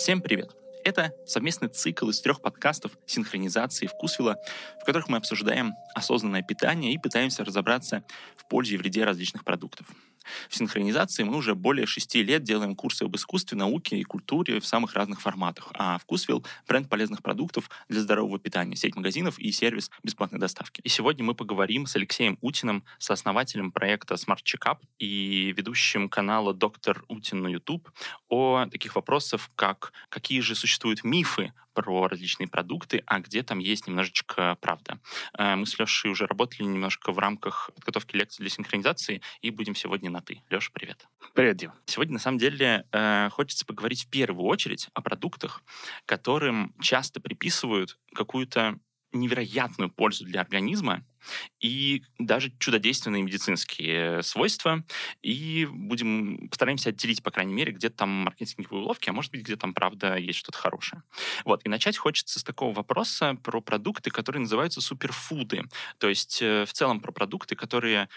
Всем привет! Это совместный цикл из трех подкастов синхронизации Вкусвилла, в которых мы обсуждаем осознанное питание и пытаемся разобраться в пользе и вреде различных продуктов. В синхронизации мы уже более шести лет делаем курсы об искусстве, науке и культуре в самых разных форматах. А Вкусвилл — бренд полезных продуктов для здорового питания, сеть магазинов и сервис бесплатной доставки. И сегодня мы поговорим с Алексеем Утиным, сооснователем проекта Smart Checkup и ведущим канала Доктор Утин на YouTube о таких вопросах, как какие же существуют мифы про различные продукты, а где там есть немножечко правда. Э, мы с Лешей уже работали немножко в рамках подготовки лекций для синхронизации и будем сегодня на «ты». Леша, привет. Привет, Дим. Сегодня, на самом деле, э, хочется поговорить в первую очередь о продуктах, которым часто приписывают какую-то невероятную пользу для организма и даже чудодейственные медицинские свойства. И будем постараемся отделить, по крайней мере, где там маркетинговые уловки, а может быть, где там, правда, есть что-то хорошее. Вот. И начать хочется с такого вопроса про продукты, которые называются суперфуды. То есть э, в целом про продукты, которые,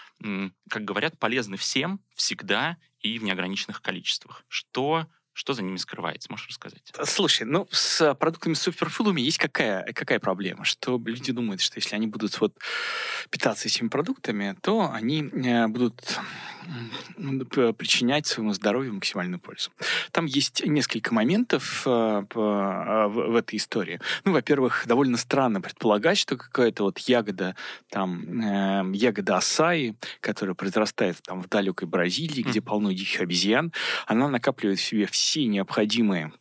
как говорят, полезны всем, всегда и в неограниченных количествах. Что что за ними скрывается? Можешь рассказать? Слушай, ну, с продуктами суперфудами есть какая, какая проблема? Что люди думают, что если они будут вот питаться этими продуктами, то они э, будут причинять своему здоровью максимальную пользу. Там есть несколько моментов э, в, этой истории. Ну, во-первых, довольно странно предполагать, что какая-то вот ягода, там, э, ягода асаи, которая произрастает там в далекой Бразилии, где полно диких обезьян, она накапливает в себе все все необходимые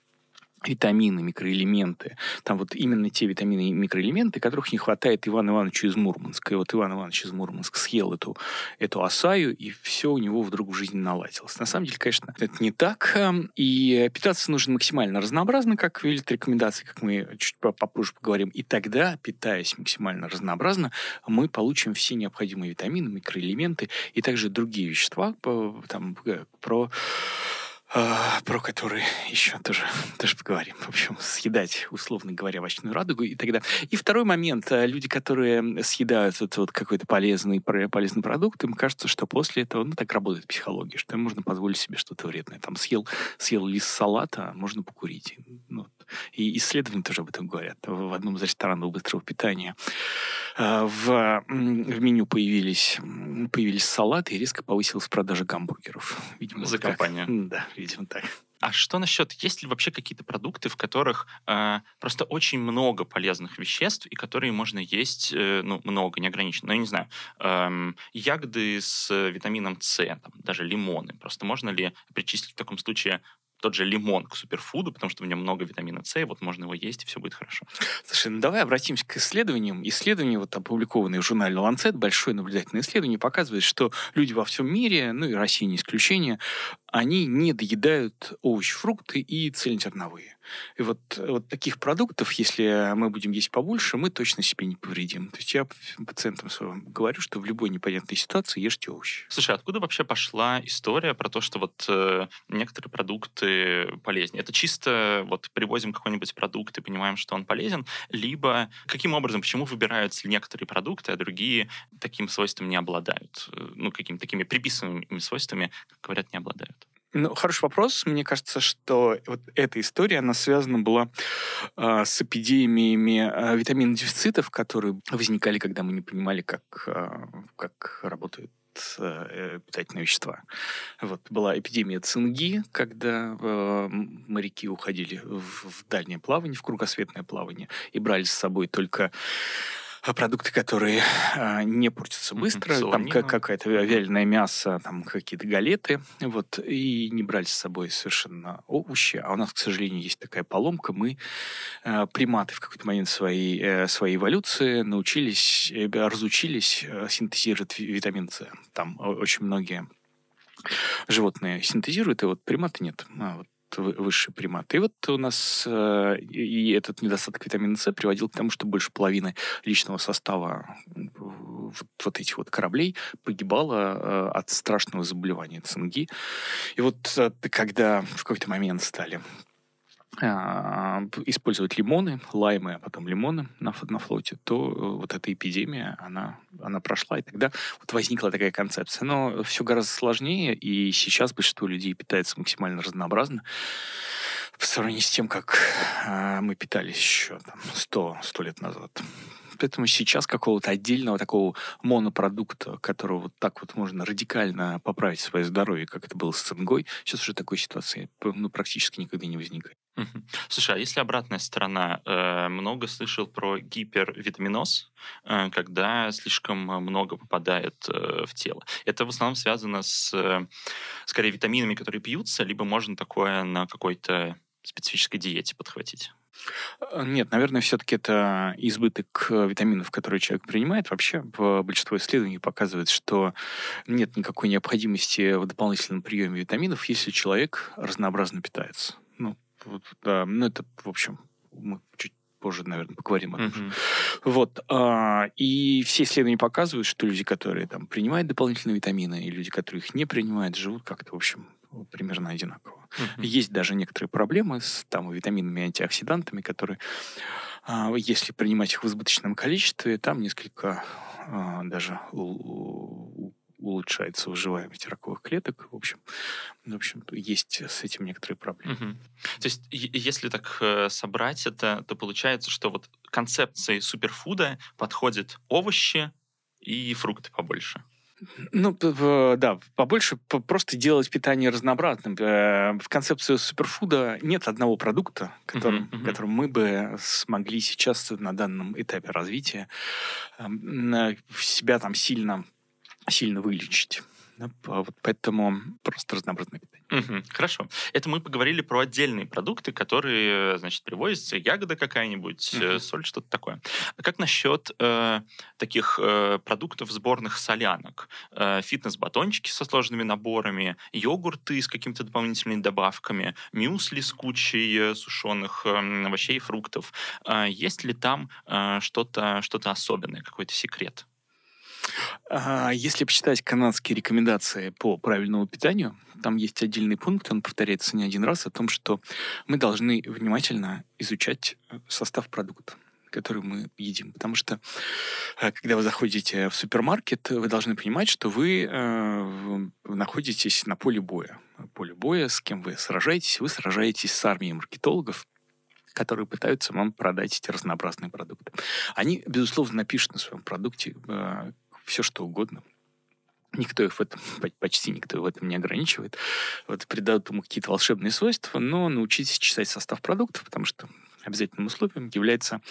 витамины, микроэлементы. Там вот именно те витамины и микроэлементы, которых не хватает Ивану Ивановичу из Мурманска. И вот Иван Иванович из Мурманска съел эту, эту асаю, и все у него вдруг в жизни наладилось. На самом деле, конечно, это не так. Эм, и питаться нужно максимально разнообразно, как велят рекомендации, как мы чуть попозже поговорим. И тогда, питаясь максимально разнообразно, мы получим все необходимые витамины, микроэлементы и также другие вещества, там, э, про про который еще тоже, тоже поговорим. В общем, съедать, условно говоря, овощную радугу и тогда. И второй момент. А, люди, которые съедают вот, вот какой-то полезный, полезный продукт, им кажется, что после этого, ну, так работает психология, что можно позволить себе что-то вредное. Там съел, съел лист салата, можно покурить. Ну, и исследования тоже об этом говорят. В одном из ресторанов быстрого питания а, в, в меню появились, появились салаты, и резко повысилась продажа гамбургеров. Видимо, За компанию. Да, видимо, так. А что насчет, есть ли вообще какие-то продукты, в которых э, просто очень много полезных веществ, и которые можно есть, э, ну, много, неограниченно, ну, я не знаю, э, ягоды с витамином С, там, даже лимоны. Просто можно ли причислить в таком случае тот же лимон к суперфуду, потому что в нем много витамина С, и вот можно его есть, и все будет хорошо. Слушай, ну давай обратимся к исследованиям. Исследования, вот опубликованные в журнале Lancet, большое наблюдательное исследование, показывает, что люди во всем мире, ну и Россия не исключение, они не доедают овощи, фрукты и цельнозерновые. И вот, вот таких продуктов, если мы будем есть побольше, мы точно себе не повредим. То есть я пациентам своим говорю, что в любой непонятной ситуации ешьте овощи. Слушай, откуда вообще пошла история про то, что вот э, некоторые продукты полезнее? Это чисто вот привозим какой-нибудь продукт и понимаем, что он полезен, либо каким образом, почему выбираются некоторые продукты, а другие таким свойством не обладают? Э, ну, какими-то такими приписанными свойствами, как говорят, не обладают. Ну, хороший вопрос. Мне кажется, что вот эта история, она связана была э, с эпидемиями э, витаминных дефицитов, которые возникали, когда мы не понимали, как, э, как работают э, питательные вещества. Вот была эпидемия цинги, когда э, моряки уходили в, в дальнее плавание, в кругосветное плавание и брали с собой только а продукты, которые а, не портятся быстро, mm-hmm. там как, какое-то вяленое мясо, там какие-то галеты, вот, и не брали с собой совершенно овощи. А у нас, к сожалению, есть такая поломка. Мы, э, приматы, в какой-то момент своей, э, своей эволюции научились, э, разучились э, синтезировать витамин С. Там очень многие животные синтезируют, и вот приматы нет. А вот высший примат. И вот у нас э, и этот недостаток витамина С приводил к тому, что больше половины личного состава вот, вот этих вот кораблей погибало э, от страшного заболевания цинги. И вот э, когда в какой-то момент стали использовать лимоны, лаймы, а потом лимоны на, на флоте, то э, вот эта эпидемия, она, она прошла, и тогда вот возникла такая концепция. Но все гораздо сложнее, и сейчас большинство людей питается максимально разнообразно. в сравнении с тем, как э, мы питались еще там, 100, 100 лет назад. Поэтому сейчас какого-то отдельного такого монопродукта, которого вот так вот можно радикально поправить свое здоровье, как это было с цингой, сейчас уже такой ситуации ну, практически никогда не возникает. Слушай, а если обратная сторона? Э, много слышал про гипервитаминоз, э, когда слишком много попадает э, в тело. Это в основном связано с, скорее, витаминами, которые пьются, либо можно такое на какой-то специфической диете подхватить? Нет, наверное, все-таки это избыток витаминов, которые человек принимает. Вообще, большинство исследований показывает, что нет никакой необходимости в дополнительном приеме витаминов, если человек разнообразно питается. Ну, вот, да, ну это, в общем, мы чуть позже, наверное, поговорим об этом. Mm-hmm. Вот. А, и все исследования показывают, что люди, которые там принимают дополнительные витамины, и люди, которые их не принимают, живут как-то, в общем, примерно одинаково. Mm-hmm. Есть даже некоторые проблемы с там, витаминами и антиоксидантами, которые, а, если принимать их в избыточном количестве, там несколько а, даже улучшается выживаемость раковых клеток. В общем, в общем есть с этим некоторые проблемы. Угу. То есть, если так э, собрать это, то получается, что вот концепции суперфуда подходят овощи и фрукты побольше. Ну, да, побольше просто делать питание разнообразным. Э, в концепции суперфуда нет одного продукта, которым, uh-huh, uh-huh. которым мы бы смогли сейчас на данном этапе развития эм, себя там сильно сильно вылечить. Вот поэтому просто разнообразное питание. Угу, хорошо. Это мы поговорили про отдельные продукты, которые, значит, привозятся, ягода какая-нибудь, угу. соль, что-то такое. А как насчет э, таких э, продуктов сборных солянок? Э, фитнес-батончики со сложными наборами, йогурты с какими-то дополнительными добавками, мюсли с кучей э, сушеных э, овощей и фруктов. Э, есть ли там э, что-то что особенное, какой-то секрет? Если почитать канадские рекомендации по правильному питанию, там есть отдельный пункт, он повторяется не один раз, о том, что мы должны внимательно изучать э, состав продукта который мы едим. Потому что, э, когда вы заходите в супермаркет, вы должны понимать, что вы э, находитесь на поле боя. Поле боя, с кем вы сражаетесь? Вы сражаетесь с армией маркетологов, которые пытаются вам продать эти разнообразные продукты. Они, безусловно, напишут на своем продукте э, все что угодно. Никто их в этом, почти никто в этом не ограничивает. Вот придают ему какие-то волшебные свойства, но научитесь читать состав продуктов, потому что обязательным условием является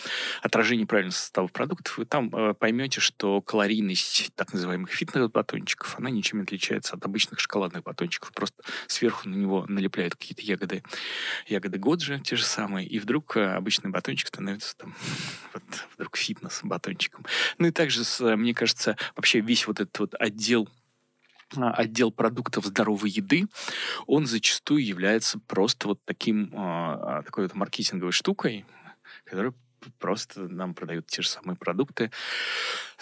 отражение правильного состава продуктов. Вы там э, поймете, что калорийность так называемых фитнес-батончиков, она ничем не отличается от обычных шоколадных батончиков. Просто сверху на него налепляют какие-то ягоды, ягоды Годжи, те же самые, и вдруг э, обычный батончик становится там вот, вдруг фитнес-батончиком. Ну и также, мне кажется, вообще весь вот этот вот отдел отдел продуктов здоровой еды, он зачастую является просто вот таким, а, такой вот маркетинговой штукой, которая просто нам продают те же самые продукты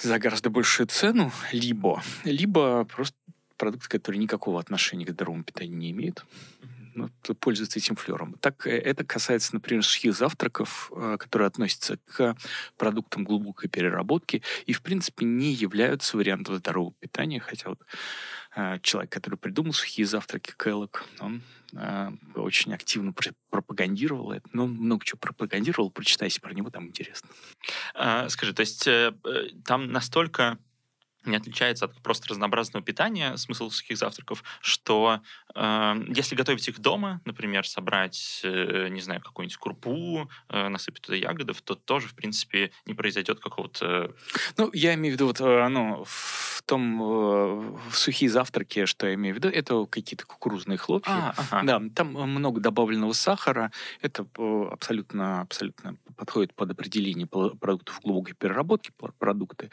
за гораздо большую цену, либо, либо просто продукты, которые никакого отношения к здоровому питанию не имеют ну, пользуются этим флером. Так э, это касается, например, сухих завтраков, э, которые относятся к продуктам глубокой переработки и, в принципе, не являются вариантом здорового питания, хотя вот э, человек, который придумал сухие завтраки, Келлог, он очень активно пропагандировал это. Ну, много чего пропагандировал, прочитайте про него, там интересно. А, скажи, то есть там настолько не отличается от просто разнообразного питания, смысл сухих завтраков, что э, если готовить их дома, например, собрать, э, не знаю, какую-нибудь крупу, э, насыпать туда ягодов, то тоже, в принципе, не произойдет какого-то... Ну, я имею в виду, вот, э, ну, в том, э, в сухие завтраки, что я имею в виду, это какие-то кукурузные хлопья. А, ага. Да, там много добавленного сахара, это э, абсолютно, абсолютно подходит под определение продуктов глубокой переработки, продукты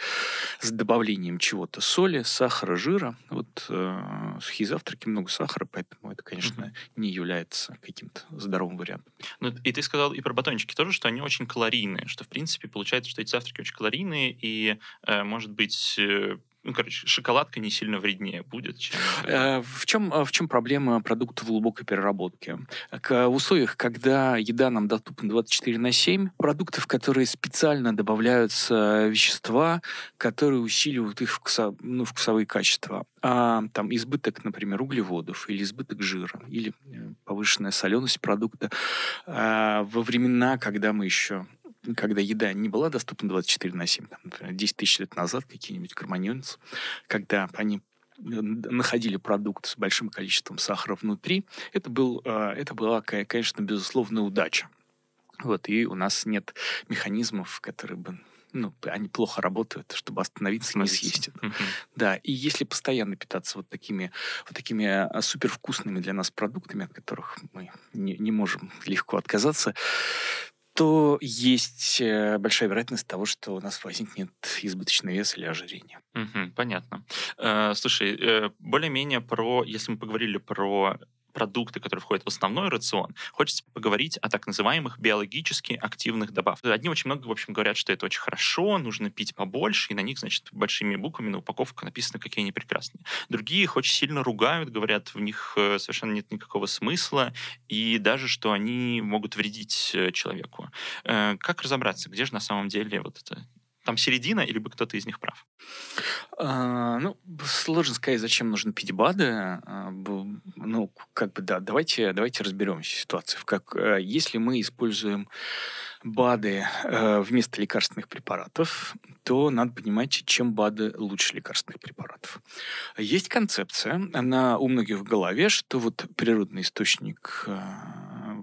с добавлением чего-то соли, сахара, жира. Вот э, сухие завтраки, много сахара, поэтому это, конечно, mm-hmm. не является каким-то здоровым вариантом. Ну, и ты сказал и про батончики тоже, что они очень калорийные, что, в принципе, получается, что эти завтраки очень калорийные, и, э, может быть, э, ну, короче, шоколадка не сильно вреднее будет, чем... Э, в чем, в чем проблема продуктов глубокой переработки? В условиях, когда еда нам доступна 24 на 7, продуктов, которые специально добавляются вещества, которые усиливают их вкуса, ну, вкусовые качества. А там избыток, например, углеводов или избыток жира, или э, повышенная соленость продукта а, во времена, когда мы еще когда еда не была доступна 24 на 7, там, например, 10 тысяч лет назад какие-нибудь кроманьонцы, когда они находили продукт с большим количеством сахара внутри, это, был, а, это была, конечно, безусловная удача. Вот, и у нас нет механизмов, которые бы ну, они плохо работают, чтобы остановиться и не съесть это. Uh-huh. Да, и если постоянно питаться вот такими, вот такими а, супервкусными для нас продуктами, от которых мы не, не можем легко отказаться, то есть э, большая вероятность того, что у нас возникнет избыточный вес или ожирение. Угу, понятно. Э, слушай, э, более-менее про, если мы поговорили про продукты, которые входят в основной рацион, хочется поговорить о так называемых биологически активных добавках. Одни очень много, в общем, говорят, что это очень хорошо, нужно пить побольше, и на них, значит, большими буквами на упаковках написано, какие они прекрасные. Другие их очень сильно ругают, говорят, в них э, совершенно нет никакого смысла, и даже, что они могут вредить э, человеку. Э, как разобраться, где же на самом деле вот это там середина, или бы кто-то из них прав? А, ну, сложно сказать, зачем нужно пить БАДы. А, ну, как бы, да, давайте, давайте разберемся в ситуации. Как, э, если мы используем БАДы э, вместо лекарственных препаратов, то надо понимать, чем БАДы лучше лекарственных препаратов. Есть концепция, она у многих в голове, что вот природный источник э,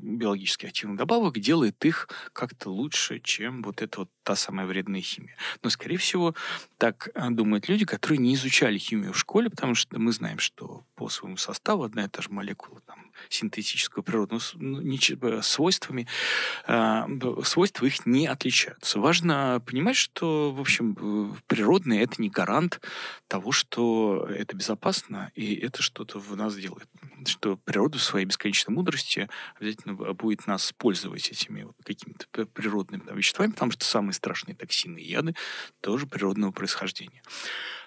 биологически активных добавок делает их как-то лучше, чем вот эта вот та самая вредная химия. Но, скорее всего, так э, думают люди, которые не изучали химию в школе, потому что мы знаем, что по своему составу одна и та же молекула там, синтетического природного ну, э, свойствами, э, свойства их не отличаются. Важно понимать, что, в общем, э, природное это не гарант того, что это безопасно, и это что-то в нас делает. Что природа в своей бесконечной мудрости обязательно будет нас пользовать этими вот какими-то природными там, веществами, потому что самые страшные токсины и яды тоже природного происхождения.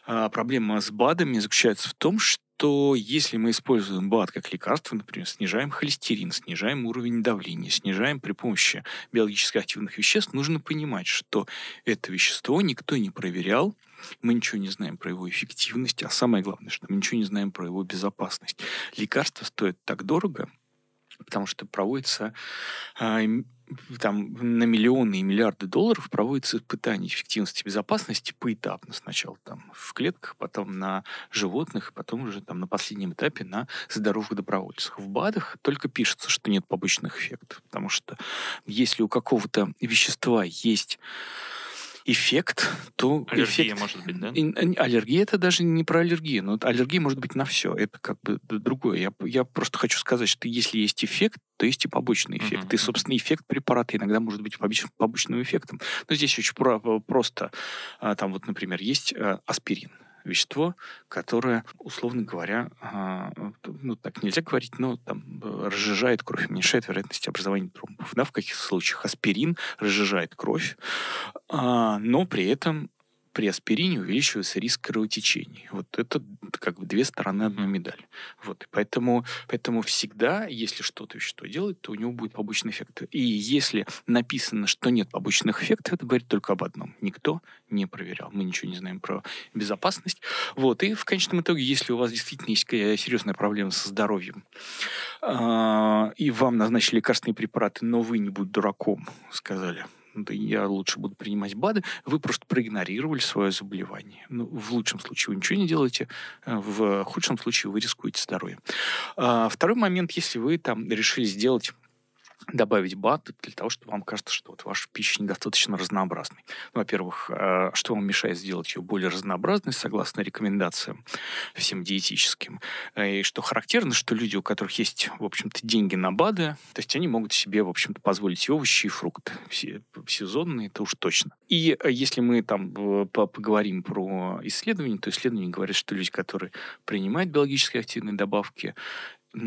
А проблема с БАДами заключается в том, что то если мы используем БАД как лекарство, например, снижаем холестерин, снижаем уровень давления, снижаем при помощи биологически активных веществ, нужно понимать, что это вещество никто не проверял, мы ничего не знаем про его эффективность, а самое главное, что мы ничего не знаем про его безопасность. Лекарство стоит так дорого, потому что проводится а, там на миллионы и миллиарды долларов проводятся испытания эффективности безопасности поэтапно. Сначала там в клетках, потом на животных, потом уже там на последнем этапе на здоровых добровольцах. В БАДах только пишется, что нет побочных эффектов, потому что если у какого-то вещества есть эффект, то... Аллергия эффект... может быть, да? Аллергия это даже не про аллергию, но аллергия может быть на все. Это как бы другое. Я, я просто хочу сказать, что если есть эффект, то есть и побочный эффект. Uh-huh. И, собственно, эффект препарата иногда может быть побочным эффектом. Но здесь очень про- просто. А, там вот, например, есть а, аспирин вещество, которое, условно говоря, а, ну, так нельзя говорить, но там разжижает кровь, уменьшает вероятность образования тромбов. Да, в каких случаях аспирин разжижает кровь, а, но при этом при аспирине увеличивается риск кровотечений. Вот это как бы две стороны одной медали. Вот. И поэтому, поэтому всегда, если что-то вещество делает, то у него будет побочный эффект. И если написано, что нет побочных эффектов, это говорит только об одном. Никто не проверял. Мы ничего не знаем про безопасность. Вот. И в конечном итоге, если у вас действительно есть серьезная проблема со здоровьем, э, и вам назначили лекарственные препараты, но вы не будете дураком, сказали, я лучше буду принимать БАДы, вы просто проигнорировали свое заболевание. Ну, в лучшем случае вы ничего не делаете, э, в худшем случае вы рискуете здоровьем. А, второй момент, если вы там решили сделать добавить БАД для того, чтобы вам кажется, что вот ваша пища недостаточно разнообразной. Ну, во-первых, э, что вам мешает сделать ее более разнообразной, согласно рекомендациям всем диетическим. Э, и что характерно, что люди, у которых есть, в общем-то, деньги на БАДы, то есть они могут себе, в общем-то, позволить овощи и фрукты. Все сезонные, это уж точно. И э, если мы там поговорим про исследования, то исследования говорят, что люди, которые принимают биологически активные добавки,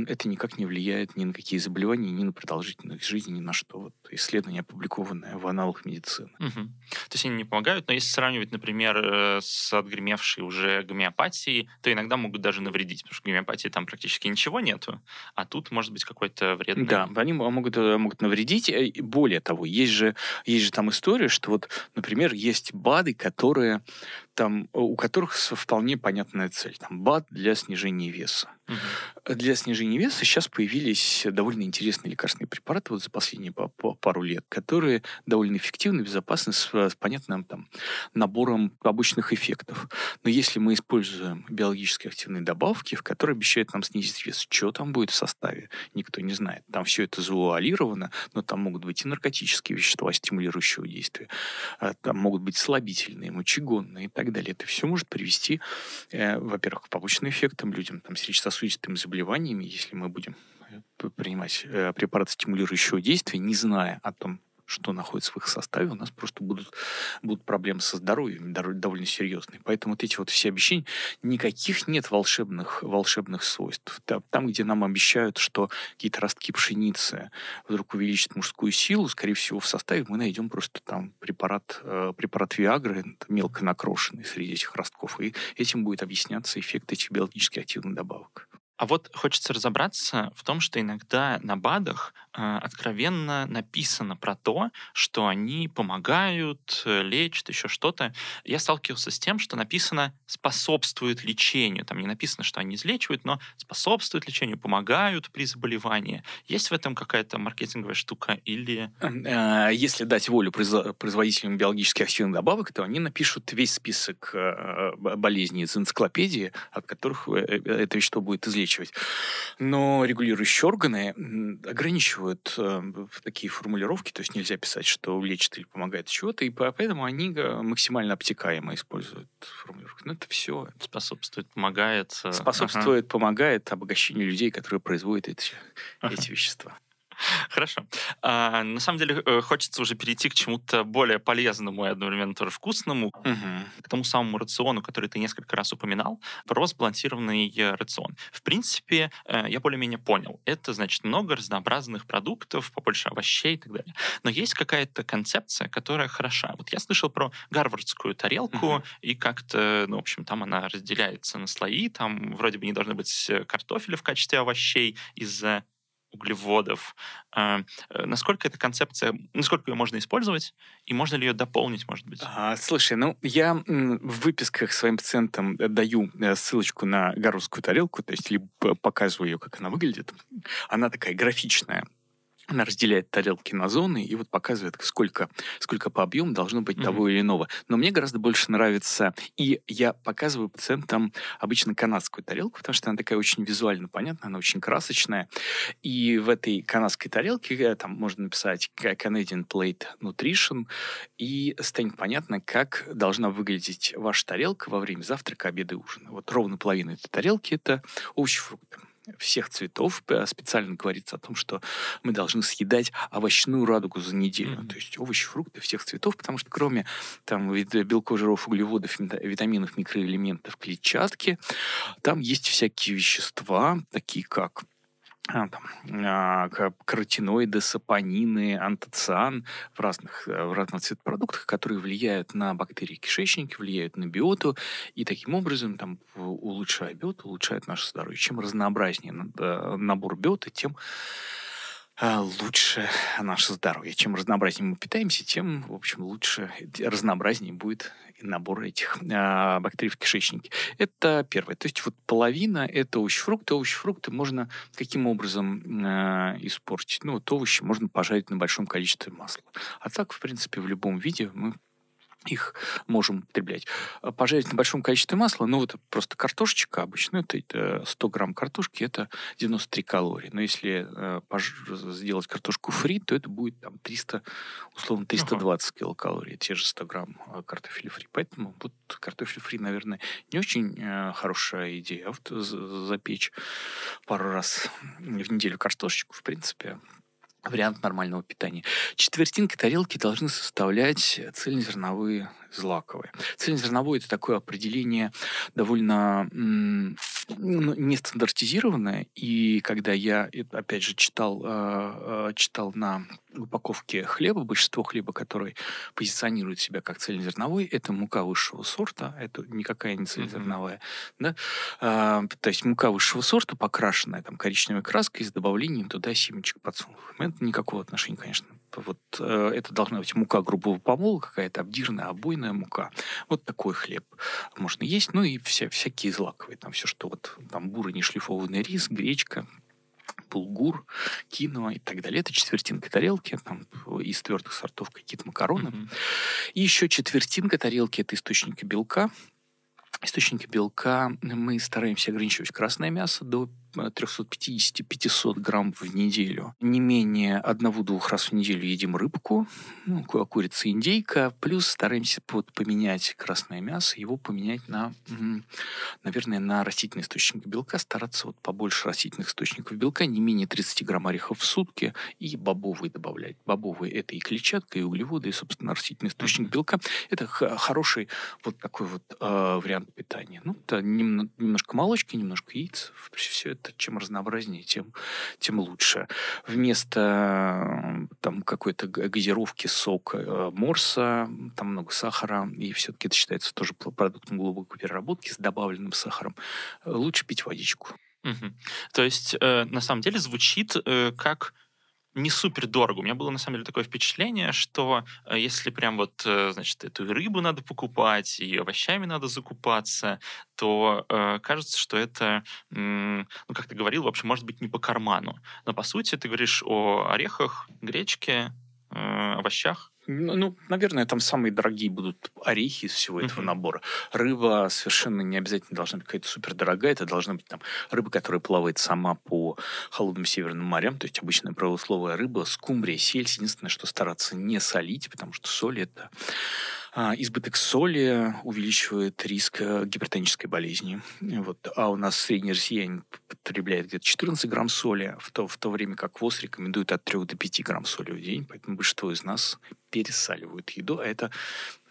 это никак не влияет ни на какие заболевания, ни на продолжительность жизни, ни на что. Вот исследование, опубликованное в аналах медицины. Угу. То есть они не помогают, но если сравнивать, например, э, с отгремевшей уже гомеопатией, то иногда могут даже навредить, потому что в гомеопатии там практически ничего нету, а тут может быть какой-то вредный... Да, они могут, э, могут навредить. Более того, есть же, есть же там история, что вот, например, есть БАДы, которые там, у которых вполне понятная цель. Там БАД для снижения веса. Угу. Для снижения веса сейчас появились довольно интересные лекарственные препараты вот за последние пару лет, которые довольно эффективны, безопасны, с, с понятным там, набором побочных эффектов. Но если мы используем биологически активные добавки, в которые обещают нам снизить вес, что там будет в составе, никто не знает. Там все это завуалировано, но там могут быть и наркотические вещества стимулирующего действия, а там могут быть слабительные, мочегонные и так далее. Это все может привести, э, во-первых, к побочным эффектам людям там, с сердечно-сосудистыми заболеваниями, если мы будем э, принимать э, препараты стимулирующего действия, не зная о том, что находится в их составе, у нас просто будут, будут проблемы со здоровьем довольно серьезные. Поэтому вот эти вот все обещания, никаких нет волшебных, волшебных свойств. Там, где нам обещают, что какие-то ростки пшеницы вдруг увеличат мужскую силу, скорее всего, в составе мы найдем просто там препарат, э, препарат Виагры, мелко накрошенный среди этих ростков. И этим будет объясняться эффект этих биологически активных добавок. А вот хочется разобраться в том, что иногда на БАДах э, откровенно написано про то, что они помогают, э, лечат, еще что-то. Я сталкивался с тем, что написано «способствует лечению». Там не написано, что они излечивают, но способствуют лечению, помогают при заболевании. Есть в этом какая-то маркетинговая штука или... Э, если дать волю производителям биологически активных добавок, то они напишут весь список э, болезней из энциклопедии, от которых это вещество будет излечено ограничивать. Но регулирующие органы ограничивают э, такие формулировки, то есть нельзя писать, что лечит или помогает чего-то, и поэтому они максимально обтекаемо используют формулировки. Но ну, это все. Способствует, помогает. Э, Способствует, ага. помогает обогащению людей, которые производят эти, ага. эти вещества. Хорошо. А, на самом деле э, хочется уже перейти к чему-то более полезному и одновременно тоже вкусному, угу. к тому самому рациону, который ты несколько раз упоминал, про сбалансированный э, рацион. В принципе, э, я более-менее понял. Это, значит, много разнообразных продуктов, побольше овощей и так далее. Но есть какая-то концепция, которая хороша. Вот я слышал про гарвардскую тарелку, угу. и как-то, ну, в общем, там она разделяется на слои, там вроде бы не должно быть картофеля в качестве овощей из-за углеводов. А, э, насколько эта концепция, насколько ее можно использовать, и можно ли ее дополнить, может быть? А, слушай, ну, я в выписках своим пациентам э, даю э, ссылочку на гарусскую тарелку, то есть либо показываю ее, как она выглядит. Она такая графичная, она разделяет тарелки на зоны и вот показывает, сколько, сколько по объему должно быть mm-hmm. того или иного. Но мне гораздо больше нравится, и я показываю пациентам обычно канадскую тарелку, потому что она такая очень визуально понятная, она очень красочная. И в этой канадской тарелке э, там можно написать Canadian Plate Nutrition, и станет понятно, как должна выглядеть ваша тарелка во время завтрака, обеда и ужина. Вот ровно половина этой тарелки — это овощи, фрукты всех цветов специально говорится о том, что мы должны съедать овощную радугу за неделю. Mm-hmm. То есть овощи, фрукты всех цветов, потому что кроме там, белков, жиров, углеводов, витаминов, микроэлементов, клетчатки, там есть всякие вещества, такие как а, там, а, каротиноиды, сапонины, антоциан в разных, э, в разных цветопродуктах, которые влияют на бактерии кишечника, влияют на биоту, и таким образом, там, улучшая биоту, улучшает наше здоровье. Чем разнообразнее э, набор биоты, тем лучше наше здоровье. Чем разнообразнее мы питаемся, тем, в общем, лучше, разнообразнее будет набор этих э, бактерий в кишечнике. Это первое. То есть вот половина — это овощи-фрукты. Овощи-фрукты можно каким образом э, испортить? Ну, вот овощи можно пожарить на большом количестве масла. А так, в принципе, в любом виде мы их можем употреблять. А пожарить на большом количестве масла, ну вот просто картошечка обычно, это 100 грамм картошки, это 93 калории. Но если э, сделать картошку фри, то это будет там 300, условно 320 ага. килокалорий, те же 100 грамм э, картофеля фри. Поэтому вот картофель фри, наверное, не очень э, хорошая идея. А вот запечь пару раз в неделю картошечку, в принципе, вариант нормального питания. Четвертинка тарелки должны составлять цельнозерновые злаковые. Цельнозерновое – это такое определение довольно ну, не стандартизированная, и когда я, опять же, читал, э, читал на упаковке хлеба, большинство хлеба, который позиционирует себя как цельнозерновой, это мука высшего сорта, это никакая не цельнозерновая, mm-hmm. да, а, то есть мука высшего сорта, покрашенная там коричневой краской с добавлением туда семечек подсолнухов. Это никакого отношения, конечно. Вот э, это должна быть мука грубого помола, какая-то обдирная, обойная мука. Вот такой хлеб можно есть. Ну и вся, всякие злаковые, там все, что вот там бурый нешлифованный рис, гречка, булгур, кино и так далее. Это четвертинка тарелки, там из твердых сортов какие-то макароны. Mm-hmm. И еще четвертинка тарелки – это источники белка. Источники белка мы стараемся ограничивать красное мясо до 350-500 грамм в неделю. Не менее одного-двух раз в неделю едим рыбку, ну, курица индейка, плюс стараемся вот поменять красное мясо, его поменять на, наверное, на растительный источник белка, стараться вот побольше растительных источников белка, не менее 30 грамм орехов в сутки, и бобовые добавлять. Бобовые – это и клетчатка, и углеводы, и, собственно, растительный источник белка. Это хороший вот такой вот э, вариант питания. Ну, это немножко молочки, немножко яиц, все это это чем разнообразнее, тем, тем лучше. Вместо там какой-то газировки сока э, морса, там много сахара, и все-таки это считается тоже продуктом глубокой переработки с добавленным сахаром, лучше пить водичку. Угу. То есть, э, на самом деле, звучит э, как не супер дорого. У меня было на самом деле такое впечатление, что э, если прям вот, э, значит, эту рыбу надо покупать, и овощами надо закупаться, то э, кажется, что это, ну, как ты говорил, в общем, может быть не по карману. Но по сути ты говоришь о орехах, гречке, э, овощах. Ну, ну, наверное, там самые дорогие будут орехи из всего этого uh-huh. набора. Рыба совершенно не обязательно должна быть какая-то супер дорогая. Это должна быть там рыба, которая плавает сама по холодным северным морям. То есть обычная правословая рыба, скумбрия, сельдь. Единственное, что стараться не солить, потому что соль это а, избыток соли увеличивает риск э, гипертонической болезни. Вот. А у нас средний россиянин потребляет где-то 14 грамм соли, в то, в то время как ВОЗ рекомендует от 3 до 5 грамм соли в день. Поэтому большинство из нас пересаливают еду, а это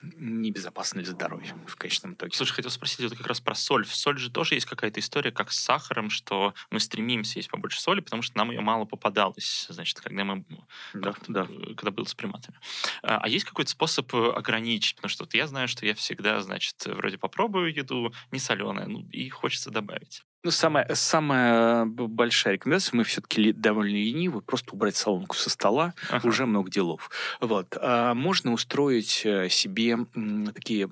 небезопасно для здоровья в конечном итоге. Слушай, хотел спросить вот как раз про соль. В соль же тоже есть какая-то история, как с сахаром, что мы стремимся есть побольше соли, потому что нам ее мало попадалось, значит, когда мы да, да. Э, когда был с приматами. А, а есть какой-то способ э, ограничить? Потому что вот я знаю, что я всегда, значит, вроде попробую еду не соленая, ну и хочется добавить. Ну, самая, самая большая рекомендация, мы все-таки довольно ленивы, просто убрать соломку со стола, ага. уже много делов. Вот. А можно устроить э, себе такие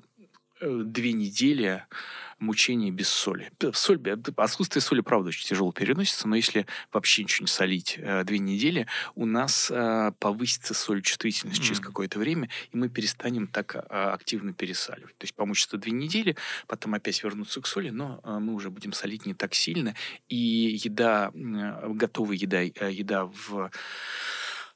э, две недели мучения без соли. Соль, отсутствие соли, правда, очень тяжело переносится, но если вообще ничего не солить э, две недели, у нас э, повысится соль-чувствительность mm. через какое-то время, и мы перестанем так э, активно пересаливать. То есть помучиться две недели, потом опять вернуться к соли, но э, мы уже будем солить не так сильно, и еда, готовая еда, еда в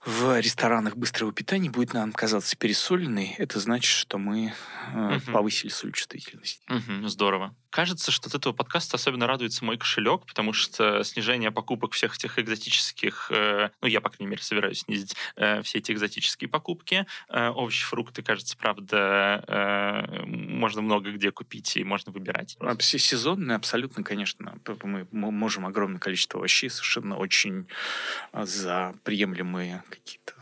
в ресторанах быстрого питания будет нам казаться пересоленной, это значит, что мы э, угу. повысили сольчувствительность. Угу, здорово. Кажется, что от этого подкаста особенно радуется мой кошелек, потому что снижение покупок всех этих экзотических, э, ну, я, по крайней мере, собираюсь снизить э, все эти экзотические покупки. Э, овощи, фрукты, кажется, правда, э, можно много где купить и можно выбирать. А все сезонные, абсолютно, конечно. Мы можем огромное количество овощей совершенно очень а, за приемлемые какие-то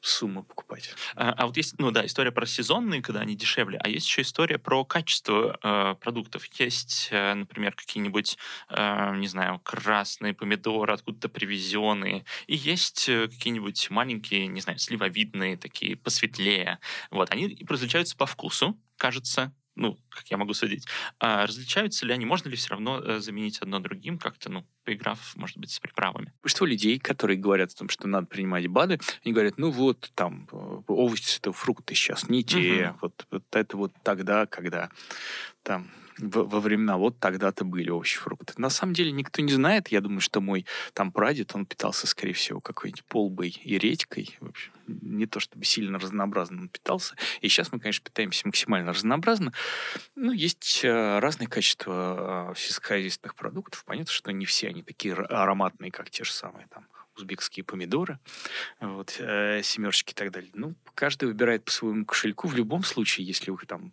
суммы покупать. А, а вот есть, ну да, история про сезонные, когда они дешевле, а есть еще история про качество э, продуктов. Есть, э, например, какие-нибудь, э, не знаю, красные помидоры откуда-то привезенные, и есть э, какие-нибудь маленькие, не знаю, сливовидные, такие посветлее. Вот, они различаются по вкусу, кажется, ну, как я могу судить, а различаются ли они, можно ли все равно э, заменить одно другим как-то, ну, поиграв, может быть, с приправами? Большинство людей, которые говорят о том, что надо принимать БАДы, они говорят, ну вот, там, э, овощи, это фрукты сейчас не те, угу. вот, вот это вот тогда, когда там во времена вот тогда-то были овощи, фрукты. На самом деле никто не знает. Я думаю, что мой там прадед, он питался, скорее всего, какой-нибудь полбой и редькой. В общем, не то чтобы сильно разнообразно он питался. И сейчас мы, конечно, питаемся максимально разнообразно. Но есть э, разные качества э, сельскохозяйственных продуктов. Понятно, что не все они такие ароматные, как те же самые там узбекские помидоры, вот, э, семерочки и так далее. Ну, каждый выбирает по своему кошельку. В любом случае, если вы там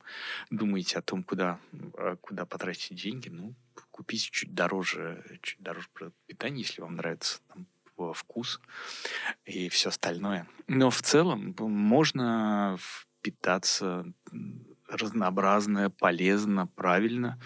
думаете о том, куда, э, куда потратить деньги, ну, купить чуть дороже, чуть дороже питание, если вам нравится там, вкус и все остальное. Но в целом можно питаться разнообразно, полезно, правильно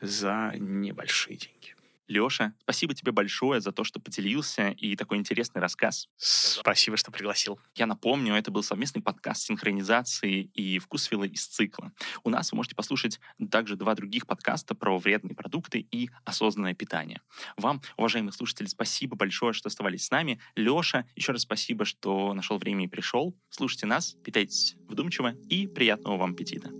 за небольшие деньги. Леша, спасибо тебе большое за то, что поделился и такой интересный рассказ. Спасибо, что пригласил. Я напомню, это был совместный подкаст синхронизации и вкусвилла из цикла. У нас вы можете послушать также два других подкаста про вредные продукты и осознанное питание. Вам, уважаемые слушатели, спасибо большое, что оставались с нами. Леша, еще раз спасибо, что нашел время и пришел. Слушайте нас, питайтесь вдумчиво и приятного вам аппетита.